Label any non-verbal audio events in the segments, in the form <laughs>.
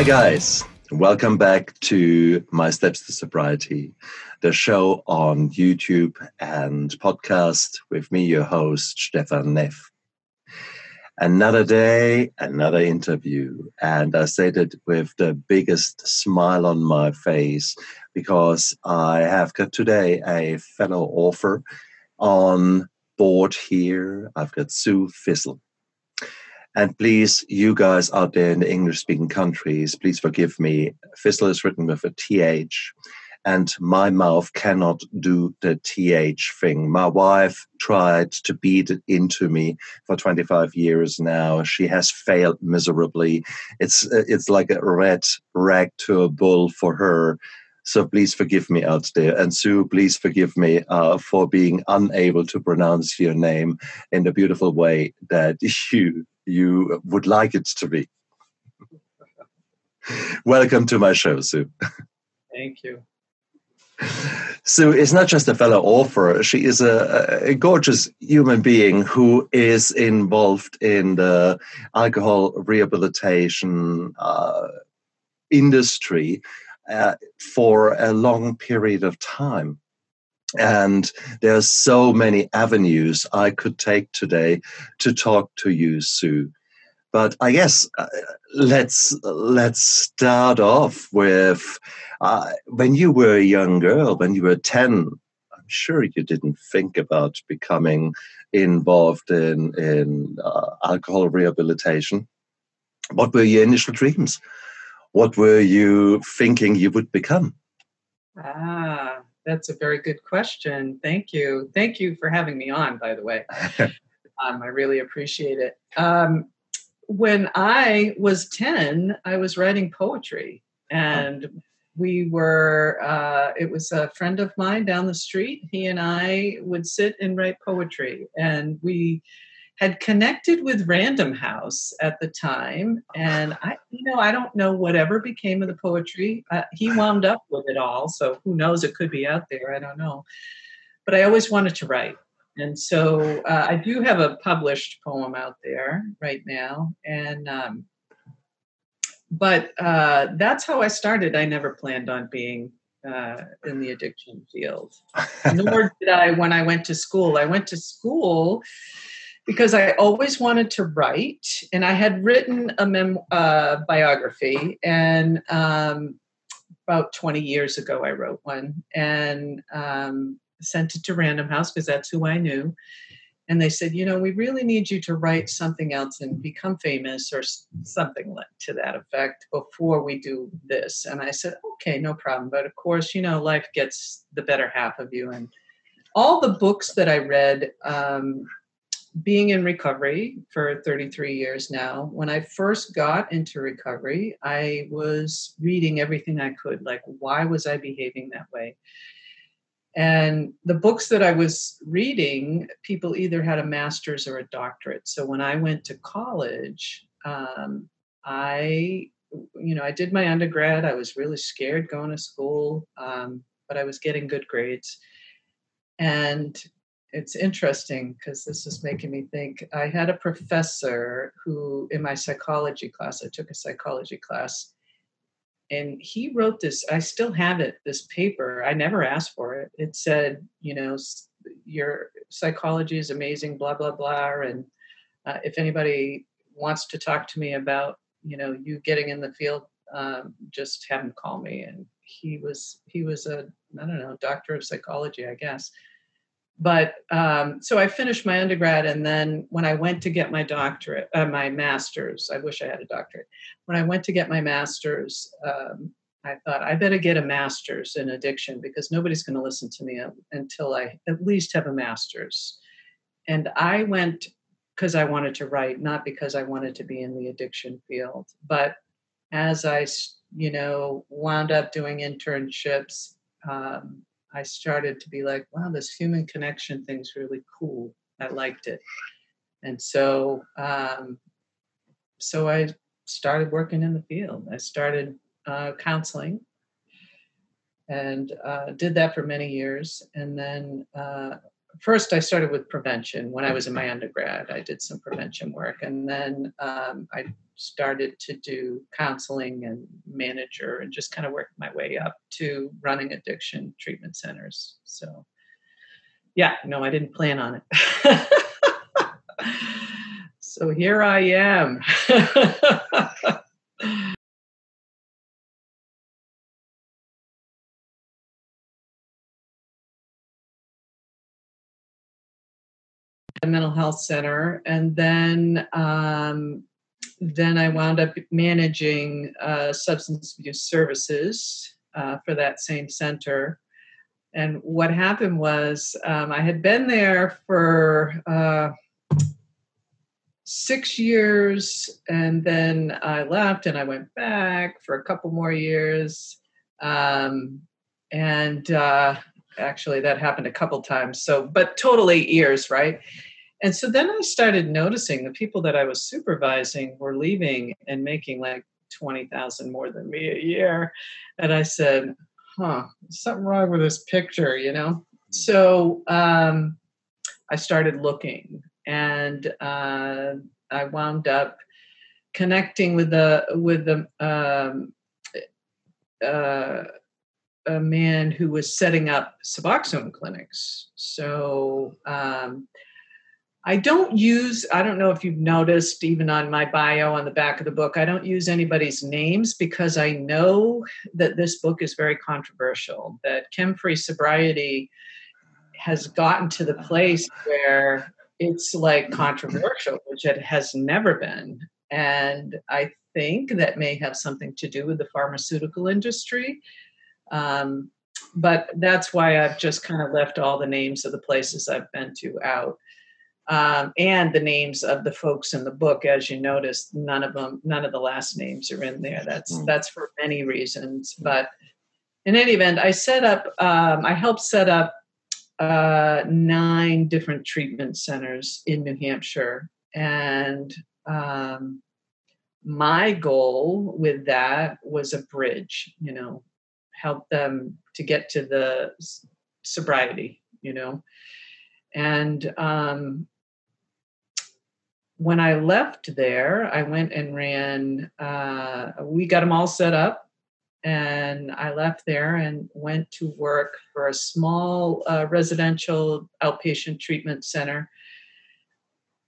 Hi, guys. Welcome back to My Steps to Sobriety, the show on YouTube and podcast with me, your host, Stefan Neff. Another day, another interview. And I said it with the biggest smile on my face because I have got today a fellow author on board here. I've got Sue Fizzle. And please, you guys out there in the English speaking countries, please forgive me. Fizzle is written with a TH, and my mouth cannot do the TH thing. My wife tried to beat it into me for 25 years now. She has failed miserably. It's, it's like a red rag to a bull for her. So please forgive me out there. And Sue, please forgive me uh, for being unable to pronounce your name in the beautiful way that <laughs> you you would like it to be. Welcome to my show, Sue. Thank you. Sue is not just a fellow author, she is a, a, gorgeous human being who is involved in the alcohol rehabilitation uh, industry uh, for a long period of time. And there are so many avenues I could take today to talk to you, Sue. But I guess uh, let's let's start off with uh, when you were a young girl, when you were ten. I'm sure you didn't think about becoming involved in in uh, alcohol rehabilitation. What were your initial dreams? What were you thinking you would become? Ah, that's a very good question. Thank you. Thank you for having me on, by the way. <laughs> um, I really appreciate it. Um, when I was 10, I was writing poetry. And we were, uh, it was a friend of mine down the street. He and I would sit and write poetry. And we, had connected with Random House at the time, and I, you know, I don't know whatever became of the poetry. Uh, he <laughs> wound up with it all, so who knows? It could be out there. I don't know. But I always wanted to write, and so uh, I do have a published poem out there right now, and um, but uh, that's how I started. I never planned on being uh, in the addiction field. <laughs> Nor did I when I went to school. I went to school because I always wanted to write, and I had written a mem- uh, biography, and um, about 20 years ago, I wrote one and um, sent it to Random House because that's who I knew. And they said, you know, we really need you to write something else and become famous or something to that effect before we do this. And I said, okay, no problem. But of course, you know, life gets the better half of you. And all the books that I read, um, being in recovery for 33 years now, when I first got into recovery, I was reading everything I could. Like, why was I behaving that way? And the books that I was reading, people either had a master's or a doctorate. So when I went to college, um, I, you know, I did my undergrad. I was really scared going to school, um, but I was getting good grades. And it's interesting because this is making me think. I had a professor who, in my psychology class, I took a psychology class, and he wrote this. I still have it, this paper. I never asked for it. It said, you know, your psychology is amazing, blah, blah, blah. And uh, if anybody wants to talk to me about, you know, you getting in the field, um, just have him call me. And he was, he was a, I don't know, doctor of psychology, I guess but um, so I finished my undergrad, and then when I went to get my doctorate, uh, my master's, I wish I had a doctorate. When I went to get my master's, um, I thought I better get a master's in addiction because nobody's going to listen to me until I at least have a master's. And I went because I wanted to write, not because I wanted to be in the addiction field. But as I, you know, wound up doing internships. Um, I started to be like, wow, this human connection thing's really cool. I liked it. And so, um, so I started working in the field. I started uh, counseling and uh, did that for many years. And then uh, first I started with prevention. When I was in my undergrad, I did some prevention work, and then um, I started to do counseling and manager, and just kind of worked my way up to running addiction treatment centers. So, yeah, no, I didn't plan on it. <laughs> so here I am. <laughs> mental health center, and then um, then I wound up managing uh, substance abuse services uh, for that same center. And what happened was um, I had been there for uh, six years, and then I left, and I went back for a couple more years. Um, and uh, actually, that happened a couple times. So, but total eight years, right? And so then I started noticing the people that I was supervising were leaving and making like 20,000 more than me a year. And I said, huh, something wrong with this picture, you know? So um, I started looking and uh, I wound up connecting with the, with the, um, uh, a man who was setting up Suboxone clinics. So um, I don't use, I don't know if you've noticed, even on my bio on the back of the book, I don't use anybody's names because I know that this book is very controversial, that chem free sobriety has gotten to the place where it's like controversial, which it has never been. And I think that may have something to do with the pharmaceutical industry. Um, but that's why I've just kind of left all the names of the places I've been to out um, and the names of the folks in the book. As you noticed, none of them, none of the last names are in there. That's mm. that's for many reasons. But in any event, I set up. Um, I helped set up uh, nine different treatment centers in New Hampshire, and um, my goal with that was a bridge. You know, help them to get to the sobriety. You know, and um, when I left there, I went and ran, uh, we got them all set up. And I left there and went to work for a small uh, residential outpatient treatment center.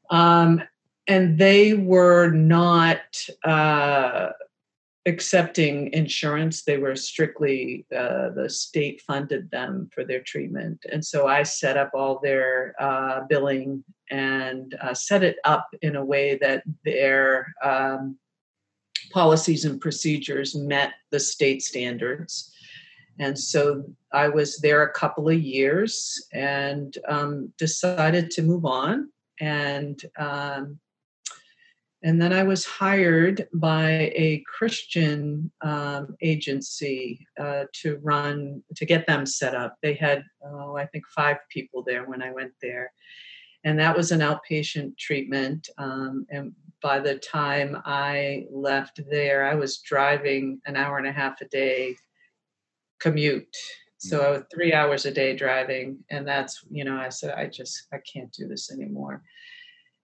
Um, and they were not uh, accepting insurance. They were strictly uh, the state funded them for their treatment, and so I set up all their uh, billing and uh, set it up in a way that their um, policies and procedures met the state standards. And so I was there a couple of years and um, decided to move on and um, and then I was hired by a Christian um, agency uh, to run, to get them set up. They had, oh, I think five people there when I went there. And that was an outpatient treatment. Um, and by the time I left there, I was driving an hour and a half a day commute. So I was three hours a day driving. And that's, you know, I said, I just, I can't do this anymore.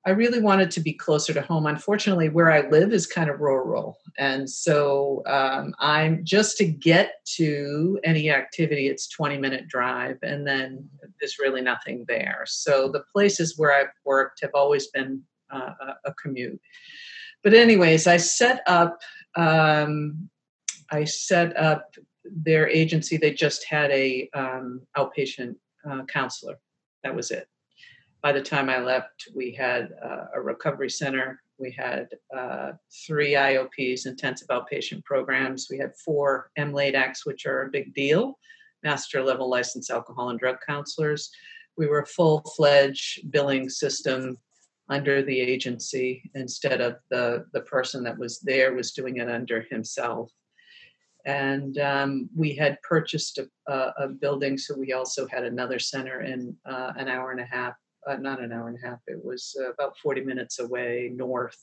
I really wanted to be closer to home. Unfortunately, where I live is kind of rural. And so um, I'm just to get to any activity, it's 20 minute drive, and then there's really nothing there. So the places where I've worked have always been uh, a, commute. But, anyways, I set up. Um, I set up their agency. They just had a um, outpatient uh, counselor. That was it by the time I left, we had uh, a recovery center. We had uh, three IOPs, intensive outpatient programs. We had four MLADACs, which are a big deal, master level licensed alcohol and drug counselors. We were a full fledged billing system under the agency instead of the, the person that was there was doing it under himself. And um, we had purchased a, a, a, building, so we also had another center in uh, an hour and a half uh, not an hour and a half. It was uh, about 40 minutes away north.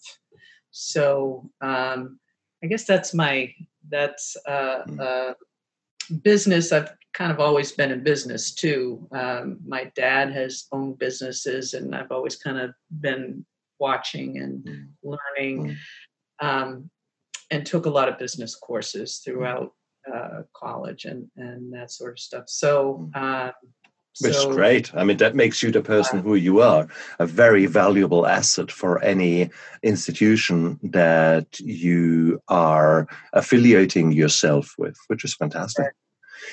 So um, I guess that's my that's uh, mm. business, I've kind of always been in business too. Um, my dad has owned businesses, and I've always kind of been watching and mm. learning, mm. Um, and took a lot of business courses throughout uh, college and and that sort of stuff. So. Uh, which so, is great. I mean, that makes you the person who you are, a very valuable asset for any institution that you are affiliating yourself with, which is fantastic.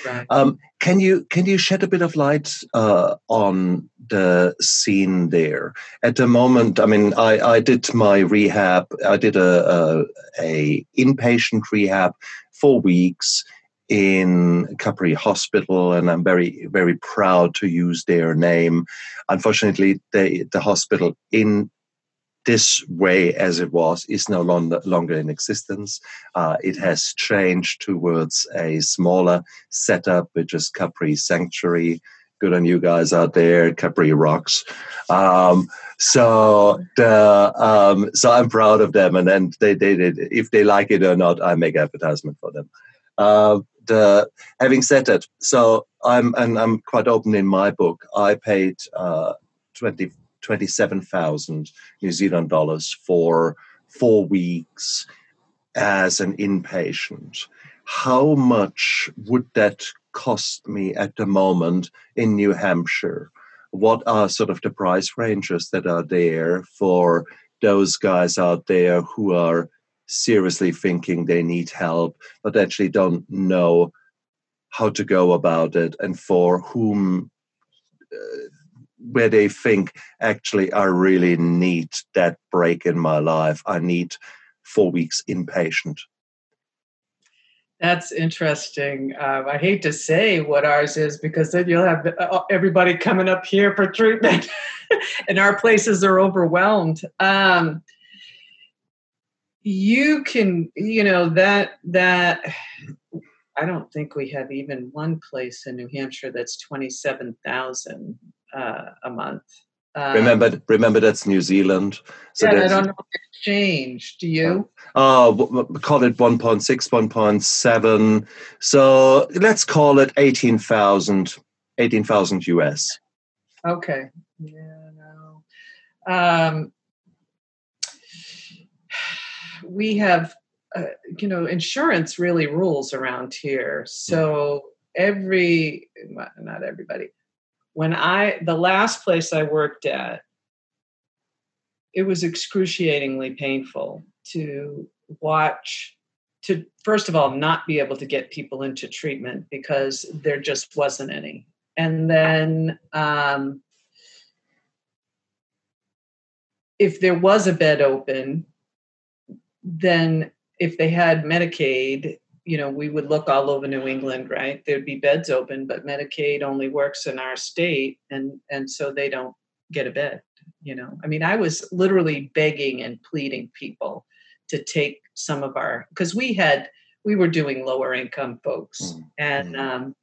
Right. Um, can you can you shed a bit of light uh, on the scene there at the moment? I mean, I, I did my rehab. I did a, a, a inpatient rehab for weeks in Capri Hospital, and I'm very, very proud to use their name. Unfortunately, the, the hospital in this way as it was is no longer, longer in existence. Uh, it has changed towards a smaller setup, which is Capri Sanctuary. Good on you guys out there, Capri rocks. Um, so the um, so I'm proud of them, and then they, they, they if they like it or not, I make advertisement for them. Having said that, so I'm and I'm quite open in my book. I paid uh, 20, 27,000 New Zealand dollars for four weeks as an inpatient. How much would that cost me at the moment in New Hampshire? What are sort of the price ranges that are there for those guys out there who are seriously thinking they need help, but actually don't know how to go about it, and for whom, uh, where they think, actually, I really need that break in my life. I need four weeks inpatient. That's interesting. Uh, I hate to say what ours is because then you'll have uh, everybody coming up here for treatment, <laughs> and our places are overwhelmed. Um, you can you know that that i don't think we have even one place in new hampshire that's 27000 uh, a month. Um, remember remember that's new zealand? So yeah, i don't know if it's changed. Do you? Oh call it 1.6 1.7 so let's call it 18000 18000 us okay. Yeah no um we have, uh, you know, insurance really rules around here. So every, not everybody, when I, the last place I worked at, it was excruciatingly painful to watch to first of all not be able to get people into treatment because there just wasn't any and then um, if there was a bed open then if they had Medicaid, you know, we would look all over New England, right? There'd be beds open, but Medicaid only works in our state, and and so they don't get a bed. You know, I mean, I was literally begging and pleading people to take some of our because we had we were doing lower income folks, mm. and um,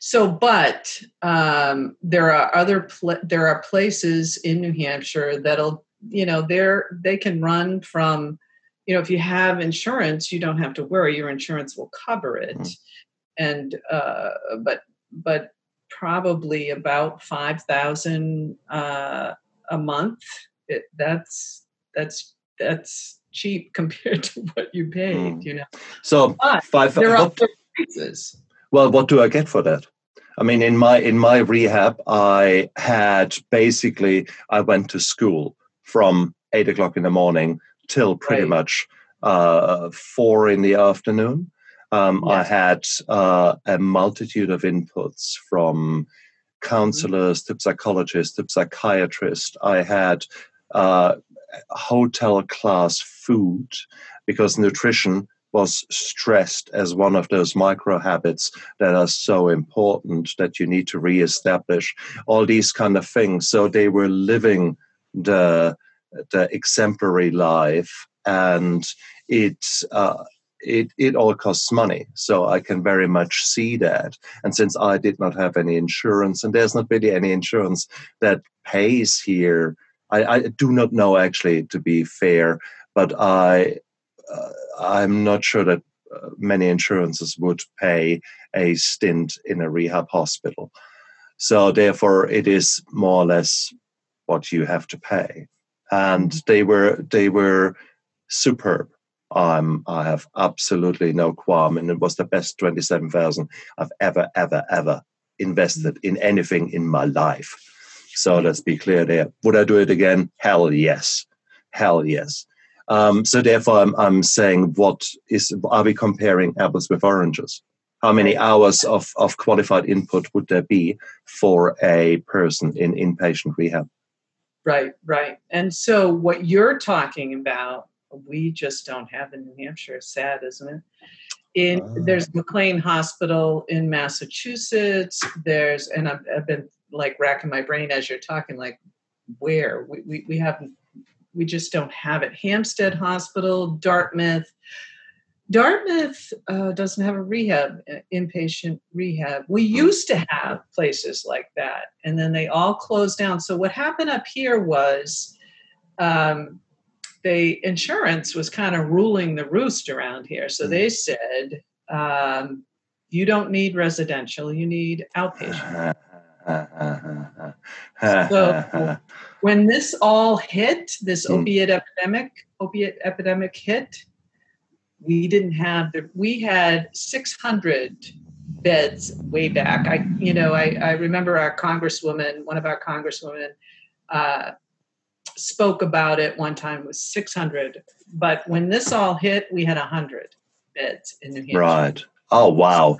so but um, there are other pl- there are places in New Hampshire that'll you know they're they can run from you know if you have insurance you don't have to worry your insurance will cover it mm. and uh, but but probably about 5000 uh, a month it, that's that's that's cheap <laughs> compared to what you paid mm. you know so but five there are prices. well what do i get for that I mean, in my in my rehab, I had basically I went to school from eight o'clock in the morning till pretty right. much uh, four in the afternoon. Um, yes. I had uh, a multitude of inputs from counselors mm-hmm. to psychologists to psychiatrists. I had uh, hotel class food because nutrition was stressed as one of those micro habits that are so important that you need to reestablish all these kind of things. So they were living the the exemplary life, and it uh, it it all costs money. So I can very much see that. And since I did not have any insurance, and there's not really any insurance that pays here, I, I do not know actually to be fair, but I uh, I'm not sure that uh, many insurances would pay a stint in a rehab hospital. So therefore, it is more or less what you have to pay, and they were they were superb. Um, I have absolutely no qualm, and it was the best twenty-seven thousand I've ever, ever, ever invested in anything in my life. So let's be clear there. Would I do it again? Hell yes, hell yes. Um, so therefore, I'm, I'm saying, what is are we comparing apples with oranges? How many hours of, of qualified input would there be for a person in inpatient rehab? Right, right. And so what you're talking about we just don't have in New Hampshire. Sad, isn't it? In uh. there's McLean Hospital in Massachusetts. There's and I've, I've, been like racking my brain as you're talking, like where we we, we haven't we just don't have it. Hampstead Hospital, Dartmouth. Dartmouth uh, doesn't have a rehab, uh, inpatient rehab. We hmm. used to have places like that, and then they all closed down. So what happened up here was um, they insurance was kind of ruling the roost around here. So they mm. said, um, you don't need residential, you need outpatient. so <laughs> when this all hit, this mm. opiate epidemic, opiate epidemic hit, we didn't have the we had 600 beds way back. I you know I, I remember our congresswoman, one of our congresswomen, uh, spoke about it one time was 600 but when this all hit we had 100 beds in new hampshire right oh wow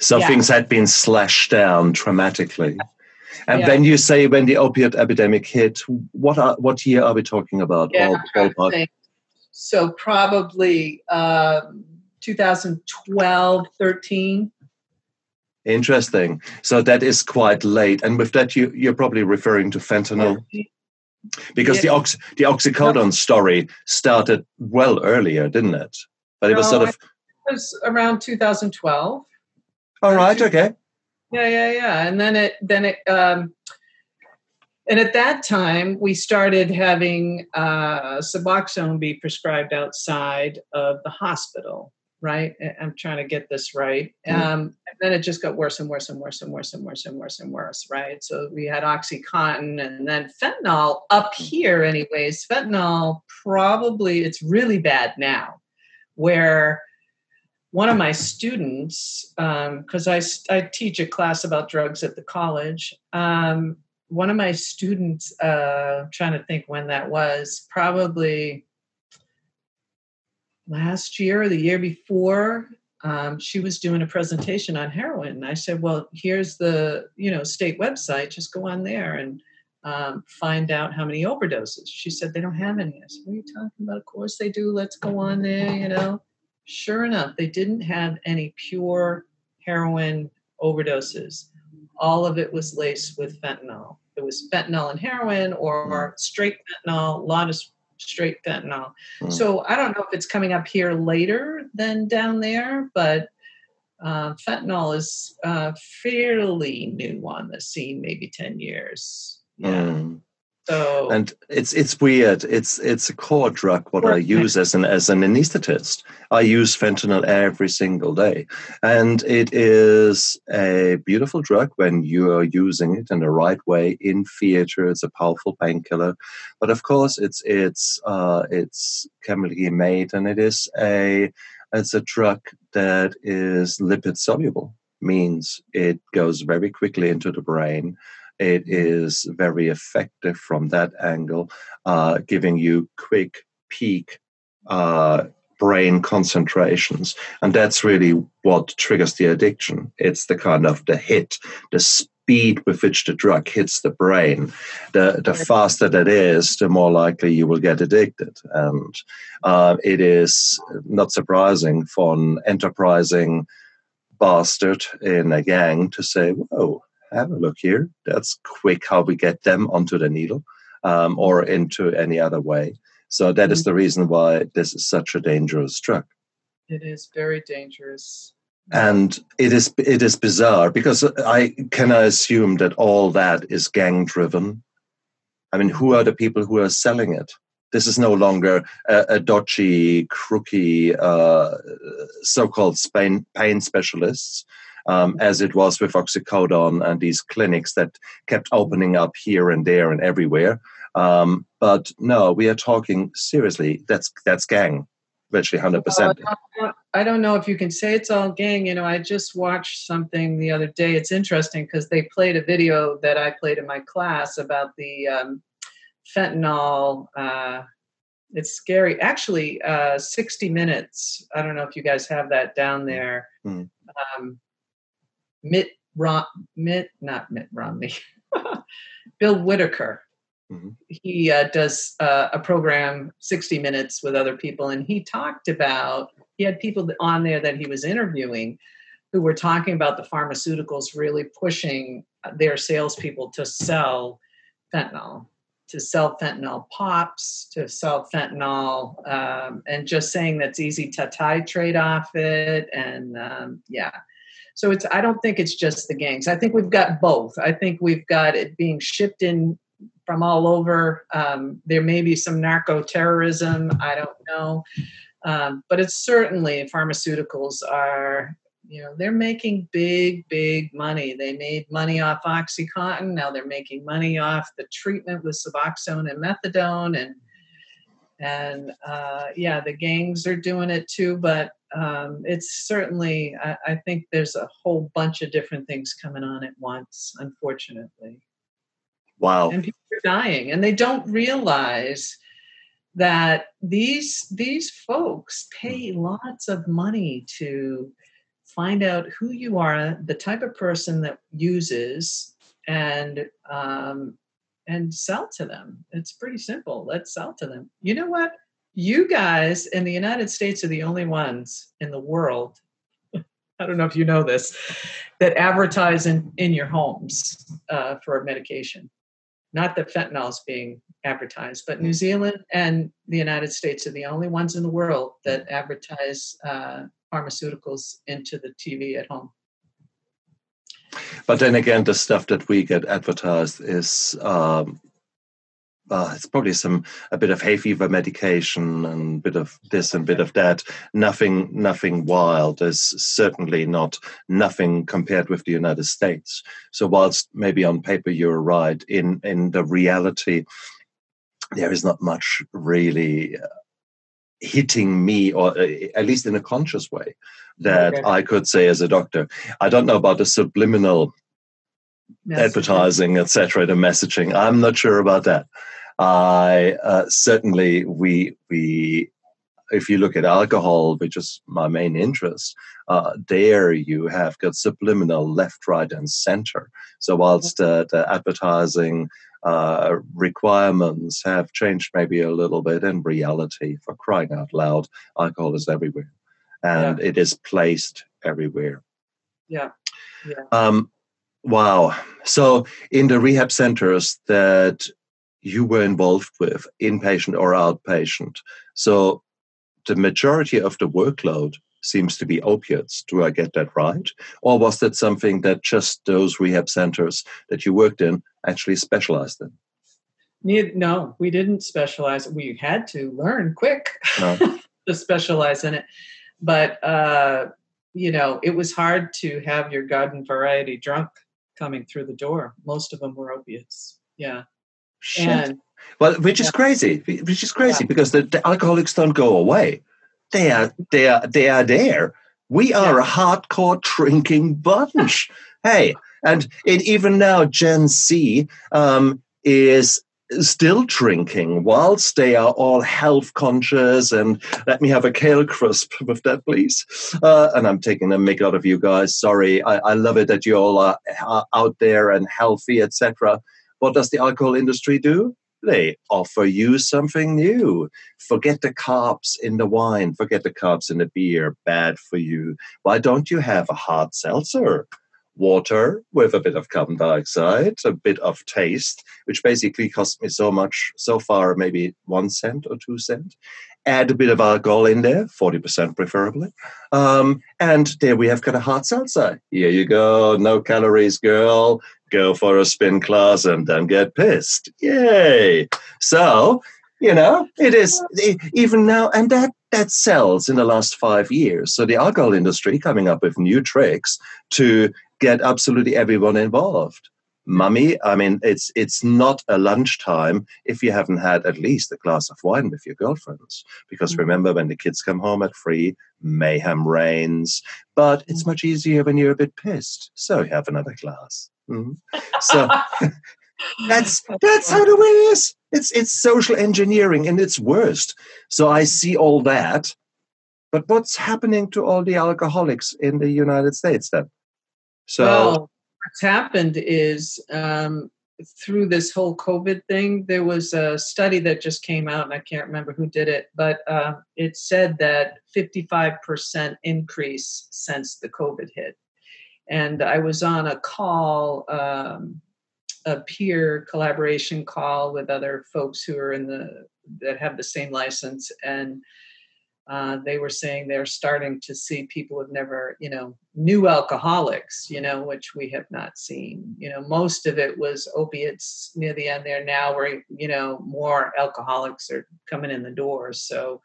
so yeah. things had been slashed down dramatically and yeah. then you say when the opiate epidemic hit what are, what year are we talking about yeah, all, so probably um, 2012 13 Interesting. So that is quite late, and with that, you you're probably referring to fentanyl because yeah. the ox the oxycodone story started well earlier, didn't it? But it no, was sort of it was around 2012. All right. Okay. Yeah, yeah, yeah. And then it then it um, and at that time we started having uh, Suboxone be prescribed outside of the hospital right? I'm trying to get this right. Mm-hmm. Um, and then it just got worse and worse and worse and worse and worse and worse and worse, right? So we had Oxycontin and then fentanyl up mm. here, anyways. Fentanyl probably, it's really bad now, where one of my students, because um, I, I teach a class about drugs at the college, um, one of my students, uh, trying to think when that was, probably last year or the year before um, she was doing a presentation on heroin. And i said well here's the you know state website. Just go on there and um, find out how many overdoses. She said they don't have any. I said what are you talking about? Of course they do. Let's go on there you know. Sure enough they didn't have any pure heroin overdoses all of it was laced with fentanyl it was fentanyl and heroin or mm. straight fentanyl a lot of straight fentanyl. Mm. So I don't know if it's coming up here later than down there, but uh, fentanyl is uh, fairly new on the scene, maybe 10 years. Yeah. So and it's it's weird. It's it's a core drug what I use as an as an anesthetist. I use fentanyl every single day, and it is a beautiful drug when you are using it in the right way in theater. It's a powerful painkiller, but of course it's it's uh, it's chemically made, and it is a it's a drug that is lipid soluble. Means it goes very quickly into the brain it is very effective from that angle, uh, giving you quick peak uh, brain concentrations. And that's really what triggers the addiction. It's the kind of the hit, the speed with which the drug hits the brain. The, the faster that is, the more likely you will get addicted. And uh, it is not surprising for an enterprising bastard in a gang to say, whoa, have a look here. That's quick how we get them onto the needle um, or into any other way. So that is mm-hmm. the reason why this is such a dangerous drug. It is very dangerous. And it is it is bizarre because I can I assume that all that is gang driven. I mean, who are the people who are selling it? This is no longer a, a dodgy, crooky, uh, so-called pain, pain specialists, um, as it was with oxycodone and these clinics that kept opening up here and there and everywhere. Um, but no, we are talking seriously. That's that's gang, virtually hundred percent. I don't know if you can say it's all gang. You know, I just watched something the other day. It's interesting because they played a video that I played in my class about the um, fentanyl. Uh, it's scary. Actually, uh, 60 Minutes. I don't know if you guys have that down hmm. there. Mm. Um, Mitt, Rom, Mitt, not Mitt Romney, <laughs> Bill Whitaker. Mm-hmm. He uh, does uh, a program, 60 Minutes, with other people, and he talked about, he had people on there that he was interviewing who were talking about the pharmaceuticals really pushing their salespeople to sell fentanyl to sell fentanyl pops, to sell fentanyl, um, and just saying that's easy to titrate off it. And um, yeah, so it's, I don't think it's just the gangs. I think we've got both. I think we've got it being shipped in from all over. Um, there may be some narco terrorism, I don't know. Um, but it's certainly pharmaceuticals are you know they're making big big money they made money off oxycontin now they're making money off the treatment with suboxone and methadone and and uh, yeah the gangs are doing it too but um, it's certainly I, I think there's a whole bunch of different things coming on at once unfortunately. Wow. And people are dying and they don't realize that these these folks pay lots of money to find out who you are, the type of person that uses, and um, and sell to them. It's pretty simple. Let's sell to them. You know what? You guys in the United States are the only ones in the world. <laughs> I don't know if you know this, that advertise in, in your homes uh, for medication. Not that fentanyl is being advertised, but New Zealand and the United States are the only ones in the world that advertise uh, pharmaceuticals into the TV at home. But then again, the stuff that we get advertised is um, uh, it's probably some a bit of hay fever medication and a bit of this and a bit of that. Nothing, nothing wild. There's certainly not nothing compared with the United States. So whilst maybe on paper you're right, in in the reality, there is not much really hitting me, or uh, at least in a conscious way, that okay. I could say as a doctor. I don't know about the subliminal messaging. advertising, etc., the messaging. I'm not sure about that. I uh, certainly we we if you look at alcohol, which is my main interest, uh, there you have got subliminal left, right, and center. So whilst uh, the advertising uh, requirements have changed maybe a little bit in reality. For crying out loud, alcohol is everywhere, and yeah. it is placed everywhere. Yeah. yeah. Um, wow. So in the rehab centers that you were involved with, inpatient or outpatient, so the majority of the workload seems to be opiates. Do I get that right? Or was that something that just those rehab centers that you worked in actually specialized in? No, we didn't specialize. We had to learn quick no. <laughs> to specialize in it. But, uh, you know, it was hard to have your garden variety drunk coming through the door. Most of them were opiates. Yeah. Shit. And, well, which is yeah. crazy, which is crazy yeah. because the, the alcoholics don't go away they are they are they are there. We are yeah. a hardcore drinking bunch. <laughs> hey, and it, even now, Gen Z um, is still drinking whilst they are all health conscious and let me have a kale crisp <laughs> with that please uh, and i'm taking a mick out of you guys sorry i, I love it that you all are, are out there and healthy etc what does the alcohol industry do they offer you something new. Forget the carbs in the wine, forget the carbs in the beer, bad for you. Why don't you have a hard seltzer? Water with a bit of carbon dioxide, a bit of taste, which basically cost me so much so far, maybe one cent or two cent. Add a bit of alcohol in there, 40% preferably. Um, and there we have got a hard seltzer. Here you go, no calories, girl go for a spin class and then get pissed. Yay! So you know, it is even now, and that that sells in the last five years. So the alcohol industry coming up with new tricks to get absolutely everyone involved. Mummy, I mean, it's it's not a lunchtime if you haven't had at least a glass of wine with your girlfriends. Because mm-hmm. remember, when the kids come home at three, mayhem reigns. But it's mm. much easier when you're a bit pissed. So have another glass. Mm-hmm. So <laughs> that's that's how the way it is. It's it's social engineering in its worst. So I see all that. But what's happening to all the alcoholics in the United States then? So well, what's happened is um, through this whole COVID thing, there was a study that just came out, and I can't remember who did it, but uh, it said that 55% increase since the COVID hit. And I was on a call, um, a peer collaboration call with other folks who are in the that have the same license, and uh, they were saying they're starting to see people who've never, you know, new alcoholics, you know, which we have not seen. You know, most of it was opiates near the end there. Now where, you know, more alcoholics are coming in the door. So,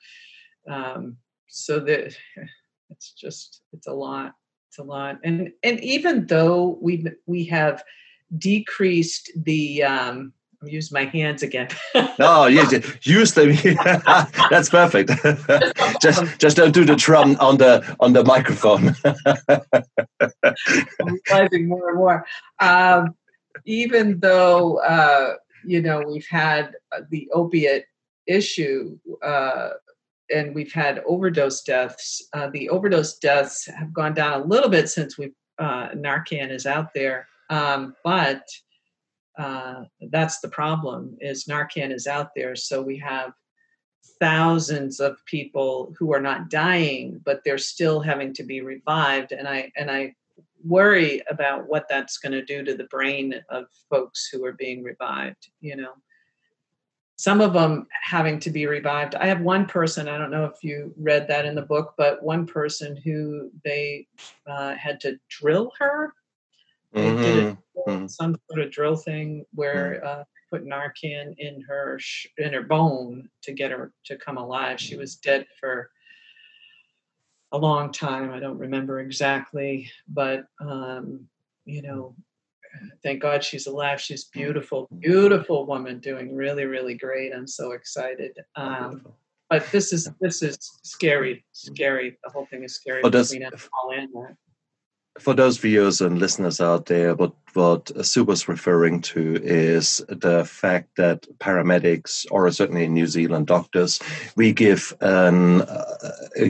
um, so that <laughs> it's just, it's a lot. It's a lot. And, and even though we, we have decreased the, um, I'm my hands again. no, use, use them. <laughs> That's perfect. <laughs> just just don't do the drum on the on the microphone. <laughs> I'm realizing more and more. Um, even though uh, you know we've had the opiate issue uh, and we've had overdose deaths, uh, the overdose deaths have gone down a little bit since we uh, Narcan is out there, um, but uh, that's the problem is narcan is out there. So we have thousands of people who are not dying but they're still having to be revived. And i and i worry about what that's going to do to the brain of folks who are being revived you know some of them having to be revived i have one person i don't know if you read that in the book but one person who they uh, had to drill her mm-hmm. did a, mm-hmm. some sort of drill thing where mm-hmm. uh, put Narcan in her sh- in her bone to get her to come alive. She was dead for a long time. I don't remember exactly, but um, you know, thank God she's alive. She's beautiful, beautiful woman, doing really, really great. I'm so excited. Um, but this is this is scary, scary. The whole thing is scary. Oh, does, for those viewers and listeners out there, what what Sue was referring to is the fact that paramedics, or certainly in New Zealand doctors, we give an uh,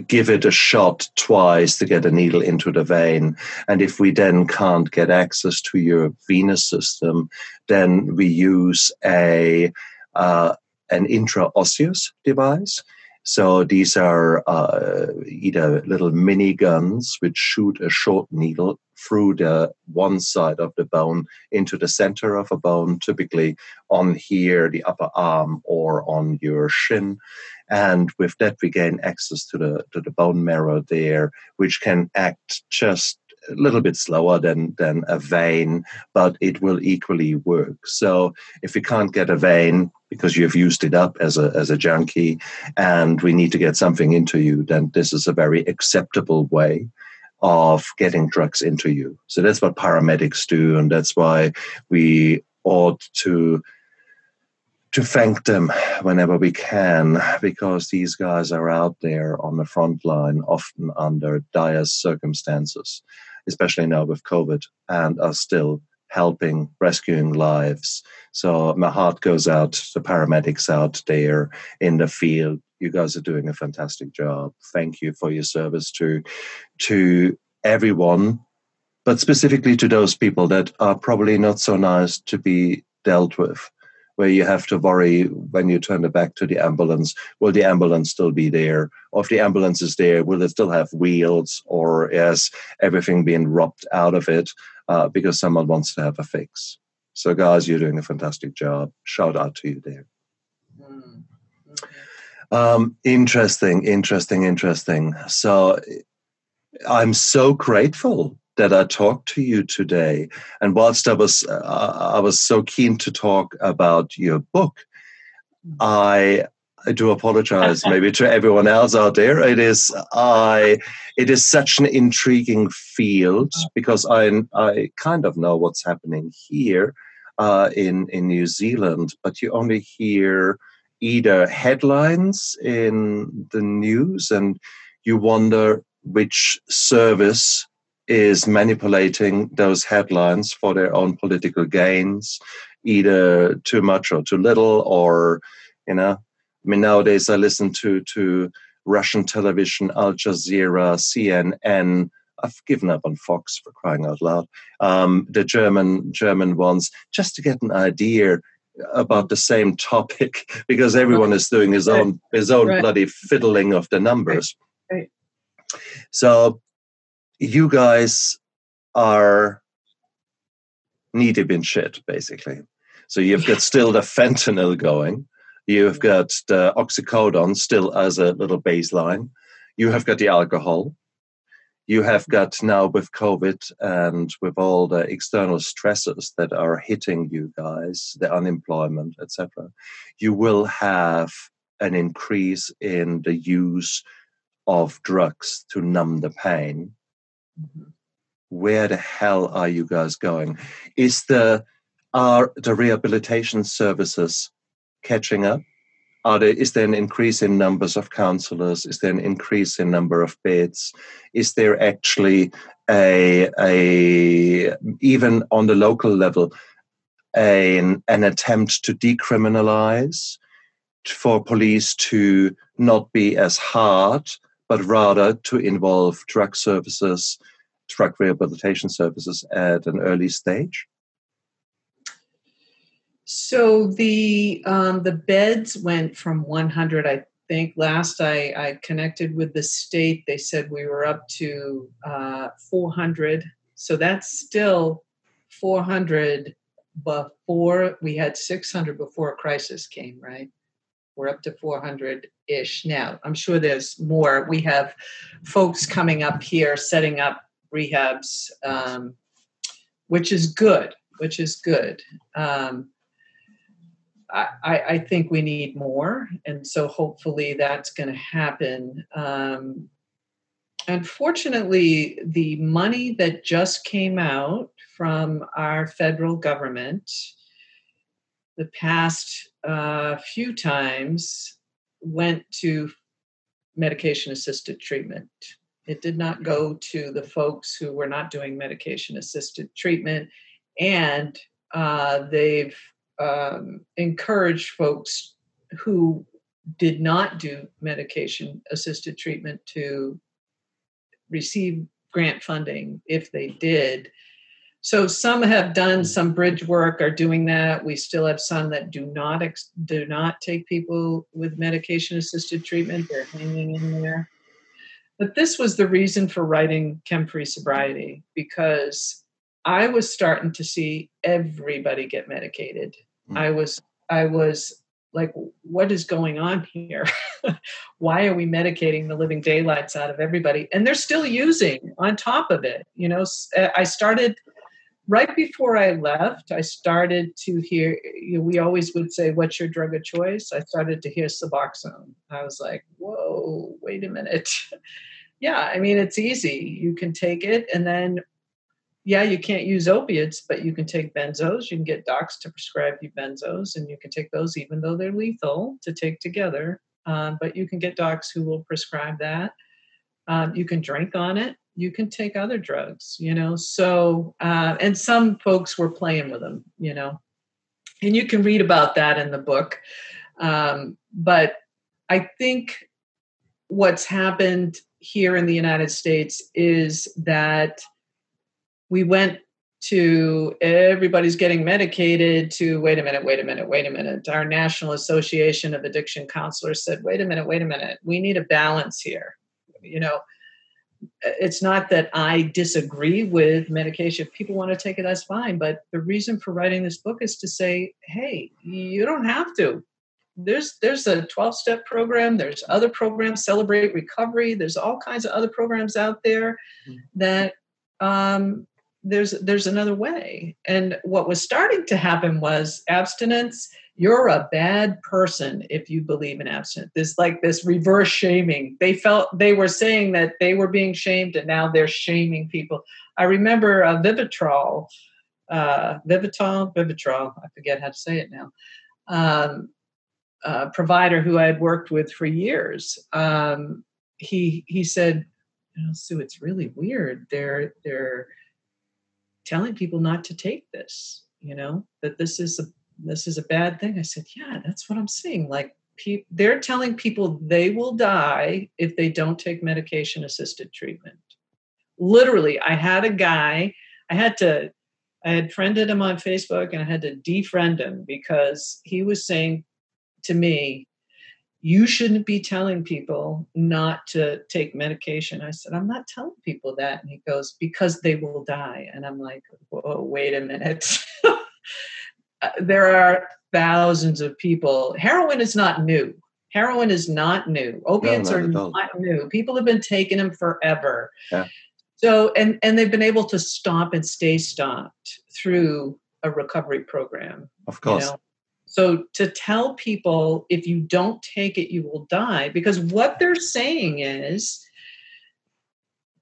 give it a shot twice to get a needle into the vein, and if we then can't get access to your venous system, then we use a uh, an intraosseous device so these are uh, either little mini guns which shoot a short needle through the one side of the bone into the center of a bone, typically on here, the upper arm, or on your shin. And with that, we gain access to the to the bone marrow there, which can act just a little bit slower than than a vein, but it will equally work. So if you can't get a vein because you've used it up as a as a junkie, and we need to get something into you, then this is a very acceptable way of getting drugs into you. So that's what paramedics do, and that's why we ought to to thank them whenever we can because these guys are out there on the front line often under dire circumstances especially now with COVID, and are still helping rescuing lives. So my heart goes out to the paramedics out there in the field. You guys are doing a fantastic job. Thank you for your service to to everyone, but specifically to those people that are probably not so nice to be dealt with where you have to worry when you turn it back to the ambulance will the ambulance still be there or if the ambulance is there will it still have wheels or is everything being robbed out of it uh, because someone wants to have a fix. So guys you're doing a fantastic job. Shout out to you there. Mm, um, interesting interesting interesting. So i'm so grateful that I talked to you today. And whilst I was uh, I was so keen to talk about your book, I I do apologize maybe to everyone else out there. It is I it is such an intriguing field because I I kind of know what's happening here uh, in in New Zealand, but you only hear either headlines in the news and you wonder which service is manipulating those headlines for their own political gains, either too much or too little, or you know, I mean, nowadays I listen to to Russian television, Al Jazeera, CNN. I've given up on Fox for crying out loud. Um, the German German ones, just to get an idea about the same topic, <laughs> because everyone is doing his own his own right. bloody fiddling of the numbers. Right. Right. So you guys are knee deep in shit, basically. So you've got still the fentanyl going. You've got the oxycodone still as a little baseline. You have got the alcohol. You have got now with COVID and with all the external stresses that are hitting you guys, the unemployment, etc. You will have an increase in the use of drugs to numb the pain where the hell are you guys going? Is the are the rehabilitation services catching up? Are there, is there an increase in numbers of counselors? Is there an increase in number of beds? Is there actually a, a even on the local level a, an attempt to decriminalize for police to not be as hard, but rather to involve drug services drug rehabilitation services at an early stage? So the um, the beds went from 100. I think last I, I connected with the state, they said we were up to uh, 400. So that's still 400 before we had 600 before a crisis came, right? We're up to 400 ish now. I'm sure there's more. We have folks coming up here setting up rehabs, um, which is good, which is good. Um, I, I, think we need more, and so hopefully that's going to happen. Um, unfortunately, the money that just came out from our federal government the past uh, few times went to medication assisted treatment. It did not go to the folks who were not doing medication assisted treatment. And uh, they've um, encouraged folks who did not do medication assisted treatment to receive grant funding if they did. So some have done some bridge work, are doing that. We still have some that do not ex- do not take people with medication assisted treatment. They're hanging in there. But this was the reason for writing Chem Free Sobriety because I was starting to see everybody get medicated. Mm. I was I was like what is going on here? <laughs> Why are we medicating the living daylights out of everybody? And they're still using on top of it you know uh, i started right before i left i started to hear you know, we always would say what's your drug of choice? I started to hear suboxone. I was like whoa wait a minute. <laughs> Yeah, I mean, it's easy. You can take it and then, yeah, you can't use opiates, but you can take benzos. You can get docs to prescribe you benzos, and you can take those even though they're lethal to take together. Um, but you can get docs who will prescribe that. Um, you can drink on it. You can take other drugs, you know. So, uh, and some folks were playing with them, you know. And you can read about that in the book. Um, but I think what's happened here in the United States is that we went to everybody's getting medicated to wait a minute, wait a minute, wait a minute. Our National Association of Addiction Counselors said, wait a minute, wait a minute. We need a balance here. You know, it's not that I disagree with medication. If people want to take it, that's fine. But the reason for writing this book is to say, hey, you don't have to there's there's a 12 step program there's other programs celebrate recovery there's all kinds of other programs out there mm-hmm. that um, there's there's another way and what was starting to happen was abstinence you're a bad person if you believe in abstinence. This like this reverse shaming. They felt they were saying that they were being shamed, and now they're shaming people. I remember uh, Vivitrol, uh, Vivitrol, Vivitrol. I forget how to say it now. Um, provider who I had worked with for years. Um, he he said, you know, Sue, it's really weird. They're they're telling people not to take this. You know that this is a this is a bad thing. I said, yeah, that's what I'm seeing. Like pe- they're telling people they will die if they don't take medication assisted treatment. Literally, I had a guy. I had to. I had friended him on Facebook and I had to defriend him because he was saying to me, you shouldn't be telling people not to take medication. I said, I'm not telling people that. And he goes, because they will die. And I'm like, whoa, wait a minute. <laughs> Uh, there are thousands of people. Heroin is not new. Heroin is not new. Opiates no, are not new. People have been taking them forever. Yeah. So, and, and they've been able to stop and stay stopped through a recovery program. Of course. You know? So to tell people if you don't take it, you will die, because what they're saying is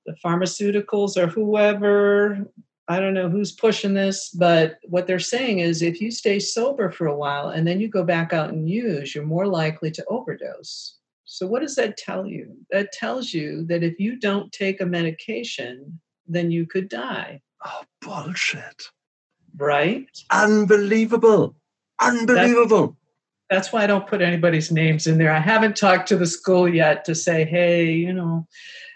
the pharmaceuticals or whoever, I don't know who's pushing this, but what they're saying is if you stay sober for a while and then you go back out and use, you're more likely to overdose. So, what does that tell you? That tells you that if you don't take a medication, then you could die. Oh, bullshit. Right? Unbelievable. Unbelievable. That's, that's why I don't put anybody's names in there. I haven't talked to the school yet to say, hey, you know,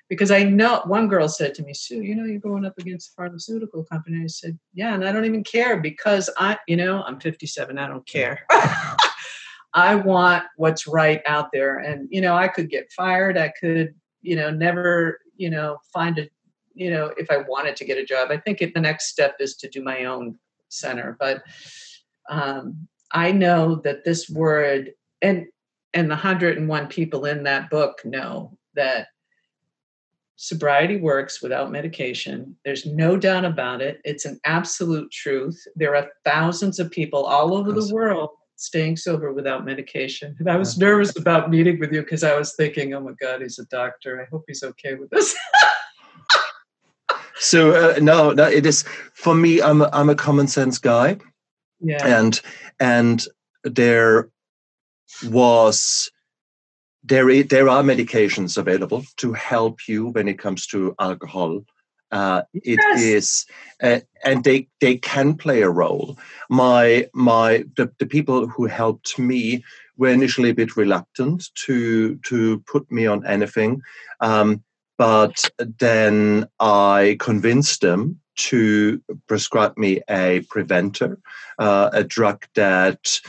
because I know one girl said to me, Sue, you know, you're going up against a pharmaceutical company. I said, yeah, and I don't even care because I, you know, I'm 57. I don't care. <laughs> I want what's right out there. And, you know, I could get fired. I could, you know, never, you know, find a, you know, if I wanted to get a job. I think the next step is to do my own center. But um, I know that this word and and the 101 people in that book know that sobriety works without medication. There's no doubt about it. It's an absolute truth. There are thousands of people all over the world staying sober without medication. And I was nervous about meeting with you because I was thinking, oh my God, he's a doctor. I hope he's okay with this. <laughs> so uh, no, no, it is for me. I'm a, I'm a common sense guy. Yeah. And and there was there there are medications available to help you when it comes to alcohol. Uh, it yes. is, uh, and they they can play a role. My my the, the people who helped me were initially a bit reluctant to to put me on anything, um, but then I convinced them to prescribe me a preventer, uh, a drug that,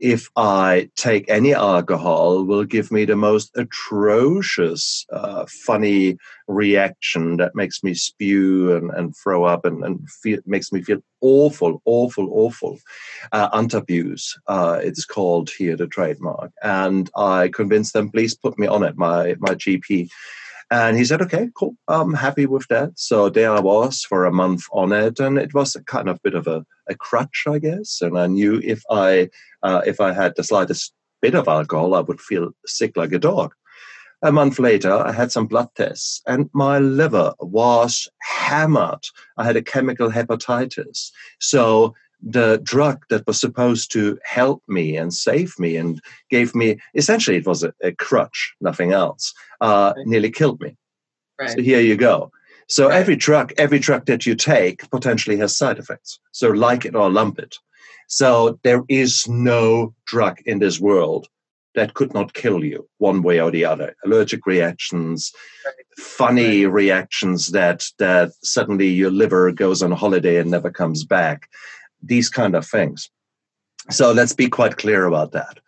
if I take any alcohol, will give me the most atrocious, uh, funny reaction that makes me spew and, and throw up and, and feel, makes me feel awful, awful, awful. Uh, Antabuse, uh, it's called here, the trademark. And I convinced them, please put me on it. My, my GP and he said, okay, cool. I'm happy with that. So there I was for a month on it. And it was a kind of bit of a, a crutch, I guess. And I knew if I, uh, if I had the slightest bit of alcohol, I would feel sick like a dog. A month later, I had some blood tests and my liver was hammered. I had a chemical hepatitis. So the drug that was supposed to help me and save me and gave me essentially it was a, a crutch, nothing else, uh, right. nearly killed me. Right. So here you go. So right. every drug, every drug that you take potentially has side effects. So like it or lump it. So there is no drug in this world that could not kill you one way or the other. Allergic reactions, funny reactions that that suddenly your liver goes on holiday and never comes back these kind of things. So let's be quite clear about that.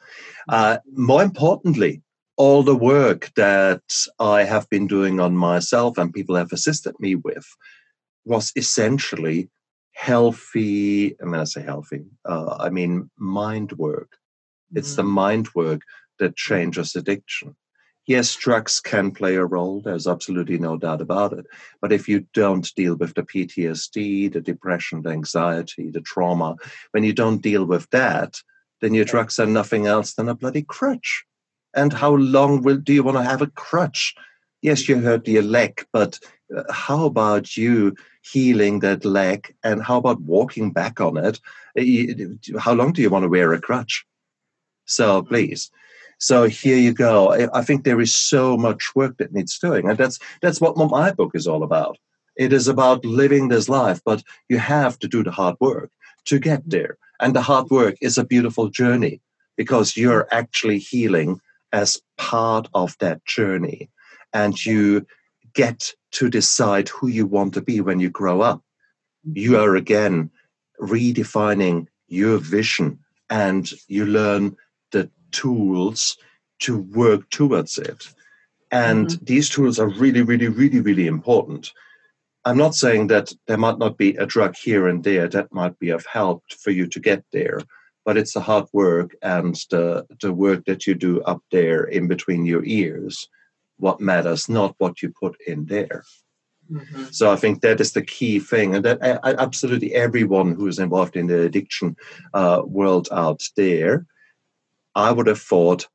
Uh, more importantly, all the work that I have been doing on myself and people have assisted me with was essentially healthy. And when I say healthy, uh, I mean mind work. It's mm. the mind work that changes addiction yes, drugs can play a role. There's absolutely no doubt about it. But if you don't deal with the PTSD, the depression, the anxiety, the trauma, when you don't deal with that, then your drugs are nothing else than a bloody crutch. And how long will do you want to have a crutch? Yes, you hurt your leg, but uh, how about you healing that leg? And how about walking back on it? Uh, how long do you want to wear a crutch? So please. So here you go. I think there is so much work that needs doing, and that's that's what my book is all about. It is about living this life, but you have to do the hard work to get there. And the hard work is a beautiful journey because you're actually healing as part of that journey. And you get to decide who you want to be when you grow up. You are again redefining your vision and you learn tools to work towards it. And mm-hmm. these tools are really, really, really, really important. I'm not saying that there might not be a drug here and there that might be of help for you to get there, but it's the hard work and the, the work that you do up there in between your ears what matters, not what you put in there. Mm-hmm. So I think that is the key thing, and that absolutely everyone who is involved in the addiction uh, world out there, I would have thought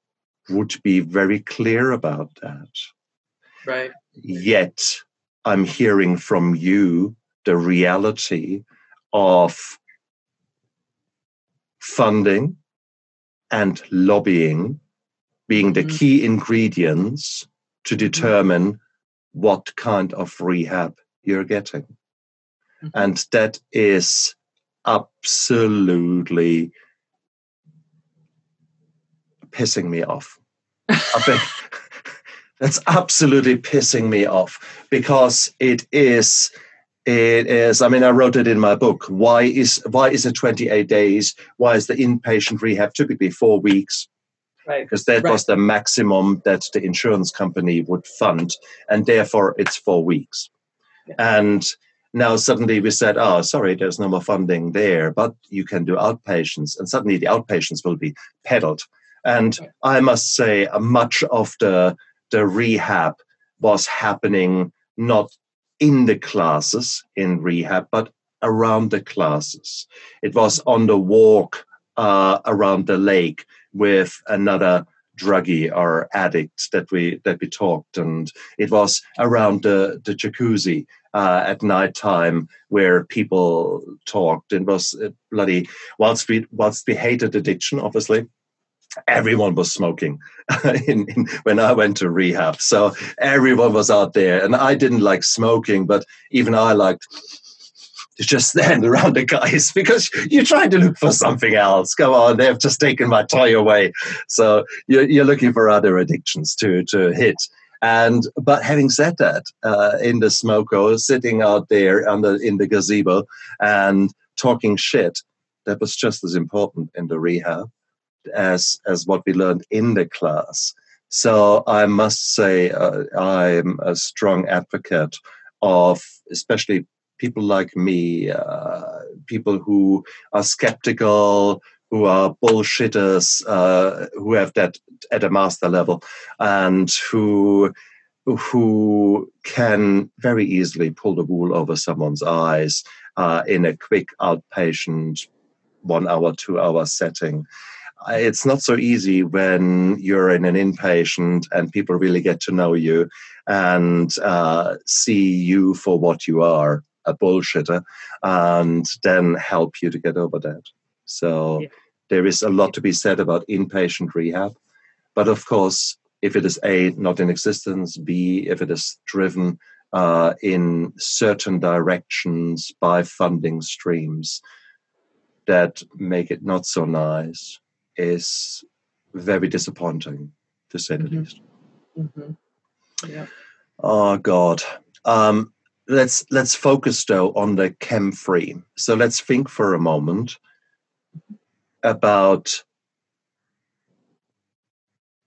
would be very clear about that. Right. Yet I'm hearing from you the reality of funding and lobbying being the mm-hmm. key ingredients to mm-hmm. determine what kind of rehab you're getting. Mm-hmm. And that is absolutely pissing me off. I think <laughs> That's absolutely pissing me off because it is it is i mean i wrote it in my book why is why is it 28 days why is the inpatient rehab typically four weeks right because that right. was the maximum that the insurance company would fund and therefore it's four weeks yeah. and now suddenly we said oh sorry there's no more funding there but you can do outpatients and suddenly the outpatients will be peddled and i must say much of the the rehab was happening not in the classes in rehab, but around the classes. It was on the walk uh, around the lake with another druggie or addict that we that we talked, and it was around the the jacuzzi uh, at night time where people talked. It was uh, bloody whilst we whilst we hated addiction, obviously everyone was smoking <laughs> in, in, when I went to rehab. So everyone was out there, and I didn't like smoking, but even I liked to just stand around the guys <laughs> because you're trying to look for something else. Come on, they've just taken my toy away. So you're, you're looking for other addictions to to hit. And but having said that, uh, in the smoko, sitting out there under in the gazebo and talking shit, that was just as important in the rehab as as what we learned in the class. So I must say uh, I'm a strong advocate of especially people like me, uh, people who are skeptical, who are bullshitters, uh, who have that at a master level, and who who can very easily pull the wool over someone's eyes uh, in a quick outpatient one hour, two hour setting it's not so easy when you're in an inpatient and people really get to know you and uh, see you for what you are a bullshitter and then help you to get over that so yeah. there is a lot to be said about inpatient rehab but of course if it is a not in existence b if it is driven uh, in certain directions by funding streams that make it not so nice is very disappointing, to say the mm-hmm. least. Mm-hmm. Yeah. Oh God. Um, let's let's focus though on the chem free. So let's think for a moment about